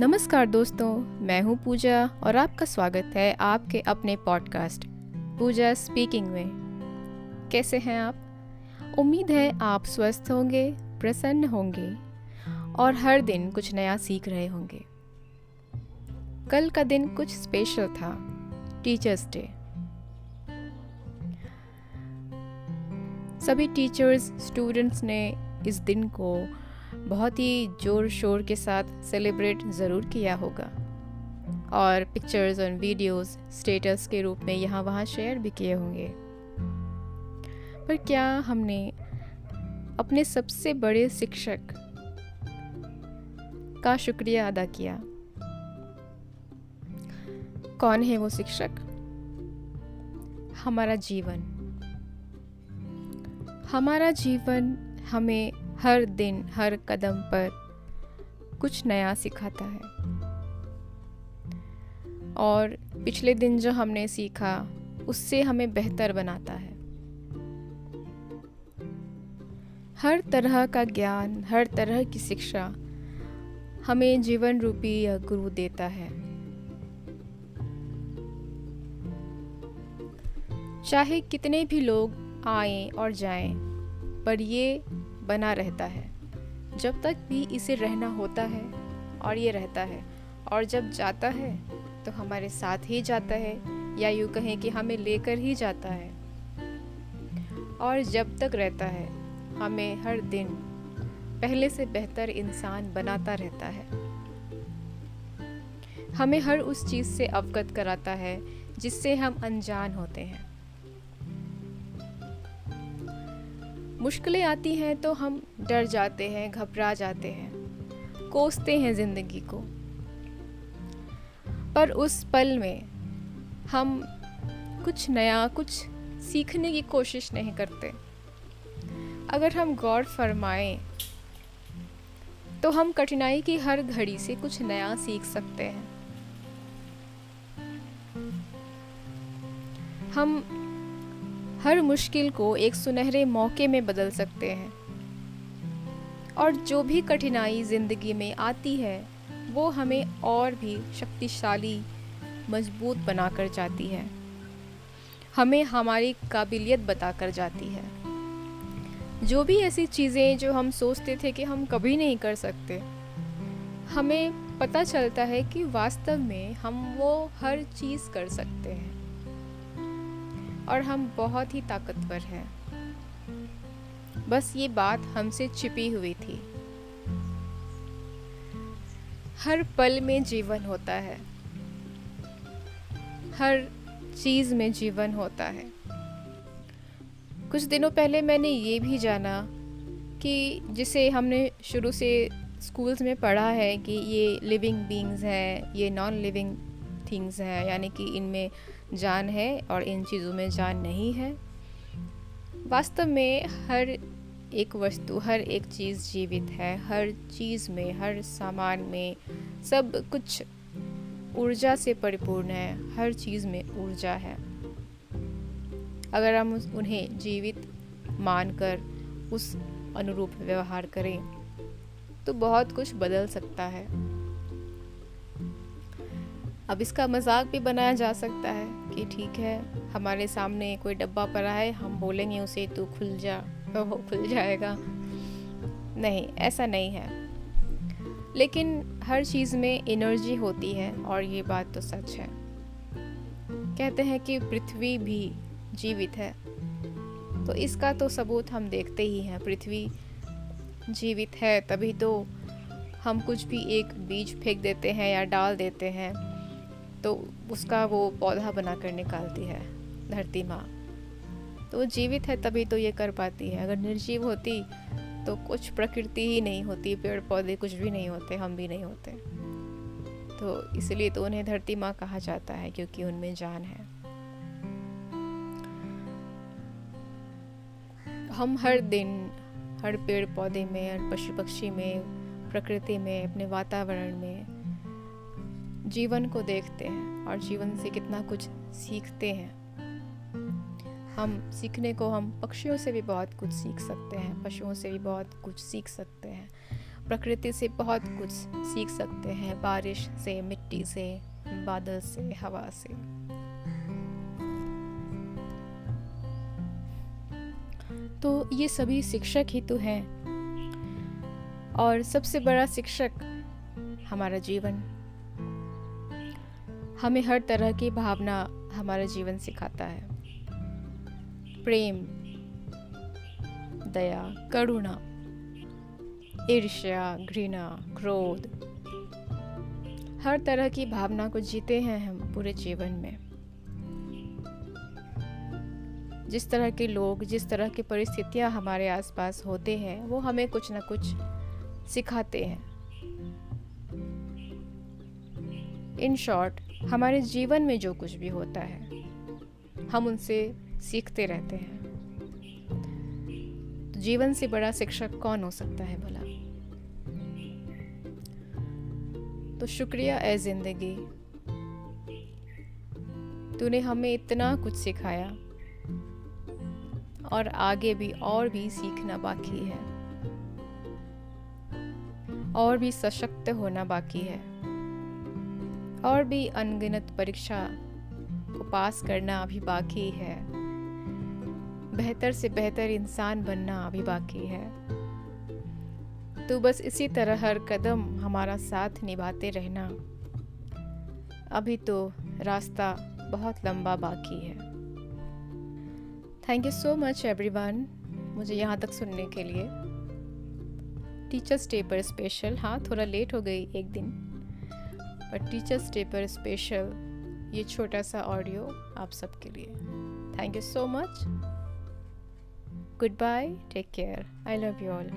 नमस्कार दोस्तों, मैं हूँ पूजा और आपका स्वागत है आपके अपने पॉडकास्ट पूजा स्पीकिंग में। कैसे हैं आप? उम्मीद है आप स्वस्थ होंगे, प्रसन्न होंगे और हर दिन कुछ नया सीख रहे होंगे। कल का दिन कुछ स्पेशल था टीचर्स डे सभी टीचर्स स्टूडेंट्स ने इस दिन को बहुत ही ज़ोर शोर के साथ सेलिब्रेट ज़रूर किया होगा। और पिक्चर्स और वीडियोस स्टेटस के रूप में यहाँ वहाँ शेयर भी किए होंगे। पर क्या हमने अपने सबसे बड़े शिक्षक का शुक्रिया अदा किया? कौन है वो शिक्षक? हमारा जीवन। हमारा जीवन हमें हर दिन हर कदम पर कुछ नया सिखाता है। और पिछले दिन जो हमने सीखा उससे हमें बेहतर बनाता है। हर तरह का ज्ञान हर तरह की शिक्षा हमें जीवन रूपी या गुरु देता है। चाहे कितने भी लोग आए और जाएँ, पर ये बना रहता है। जब तक भी इसे रहना होता है और ये रहता है, और जब जाता है तो हमारे साथ ही जाता है, या यूँ कहें कि हमें लेकर ही जाता है। और जब तक रहता है, हमें हर दिन पहले से बेहतर इंसान बनाता रहता है। हमें हर उस चीज़ से अवगत कराता है, जिससे हम अनजान होते हैं। मुश्किलें आती हैं तो हम डर जाते हैं, घबरा जाते हैं, कोसते हैं ज़िंदगी को। पर उस पल में हम कुछ नया, कुछ सीखने की कोशिश नहीं करते। अगर हम गौर फरमाएँ तो हम कठिनाई की हर घड़ी से कुछ नया सीख सकते हैं। हम हर मुश्किल को एक सुनहरे मौके में बदल सकते हैं। और जो भी कठिनाई ज़िंदगी में आती है, वो हमें और भी शक्तिशाली, मज़बूत बनाकर जाती है। हमें हमारी काबिलियत बताकर जाती है। जो भी ऐसी चीज़ें जो हम सोचते थे कि हम कभी नहीं कर सकते, हमें पता चलता है कि वास्तव में हम वो हर चीज़ कर सकते हैं। और हम बहुत ही ताकतवर हैं। बस ये बात हमसे छिपी हुई थी। हर पल में जीवन होता है। हर चीज़ में जीवन होता है। कुछ दिनों पहले मैंने ये भी जाना कि जिसे हमने शुरू से स्कूल्स में पढ़ा है कि ये लिविंग बींग्स हैं, ये नॉन लिविंग थिंग्स हैं, यानी कि इनमें जान है और इन चीज़ों में जान नहीं है। वास्तव में हर एक वस्तु, हर एक चीज़ जीवित है। हर चीज़ में, हर सामान में सब कुछ ऊर्जा से परिपूर्ण है। हर चीज़ में ऊर्जा है। अगर हम उन्हें जीवित मानकर उस अनुरूप व्यवहार करें तो बहुत कुछ बदल सकता है। अब इसका मज़ाक भी बनाया जा सकता है। कि ठीक है, हमारे सामने कोई डब्बा पड़ा है, हम बोलेंगे उसे, तू खुल जा। तो वो खुल जाएगा। नहीं, ऐसा नहीं है। लेकिन हर चीज़ में एनर्जी होती है और ये बात तो सच है। कहते हैं कि पृथ्वी भी जीवित है। तो इसका तो सबूत हम देखते ही हैं। पृथ्वी जीवित है, तभी तो हम कुछ भी एक बीज फेंक देते हैं या डाल देते हैं। तो उसका वो पौधा बना कर निकालती है, धरती माँ। तो वो जीवित है तभी तो ये कर पाती है। अगर निर्जीव होती तो कुछ प्रकृति ही नहीं होती पेड़ पौधे कुछ भी नहीं होते, हम भी नहीं होते। तो इसलिए तो उन्हें धरती माँ कहा जाता है, क्योंकि उनमें जान है। हम हर दिन, हर पेड़ पौधे में, हर पशु पक्षी में, प्रकृति में, अपने वातावरण में जीवन को देखते हैं और जीवन से कितना कुछ सीखते हैं। हम सीखने को हम पक्षियों से भी बहुत कुछ सीख सकते हैं, पशुओं से भी बहुत कुछ सीख सकते हैं, प्रकृति से बहुत कुछ सीख सकते हैं, बारिश से, मिट्टी से, बादल से, हवा से। तो ये सभी शिक्षक ही तो हैं और सबसे बड़ा शिक्षक हमारा जीवन हमें हर तरह की भावना हमारा जीवन सिखाता है। प्रेम, दया, करुणा, ईर्ष्या, घृणा, क्रोध, हर तरह की भावना को जीते हैं हम पूरे जीवन में। जिस तरह के लोग, जिस तरह की परिस्थितियाँ हमारे आसपास होते हैं, वो हमें कुछ ना कुछ सिखाते हैं। इन शॉर्ट हमारे जीवन में जो कुछ भी होता है, हम उनसे सीखते रहते हैं। तो जीवन से बड़ा शिक्षक कौन हो सकता है भला? तो शुक्रिया ए ज़िंदगी। तूने हमें इतना कुछ सिखाया और आगे भी और भी सीखना बाकी है। और भी सशक्त होना बाकी है। और भी अनगिनत परीक्षा को पास करना अभी बाकी है। बेहतर से बेहतर इंसान बनना अभी बाकी है। तो बस इसी तरह हर कदम हमारा साथ निभाते रहना। अभी तो रास्ता बहुत लंबा बाकी है। Thank you so much everyone मुझे यहाँ तक सुनने के लिए। टीचर्स डे पर स्पेशल हाँ थोड़ा लेट हो गई एक दिन। पर टीचर्स डे पर स्पेशल ये छोटा सा ऑडियो आप सबके लिए। Thank you so much goodbye take care I love you all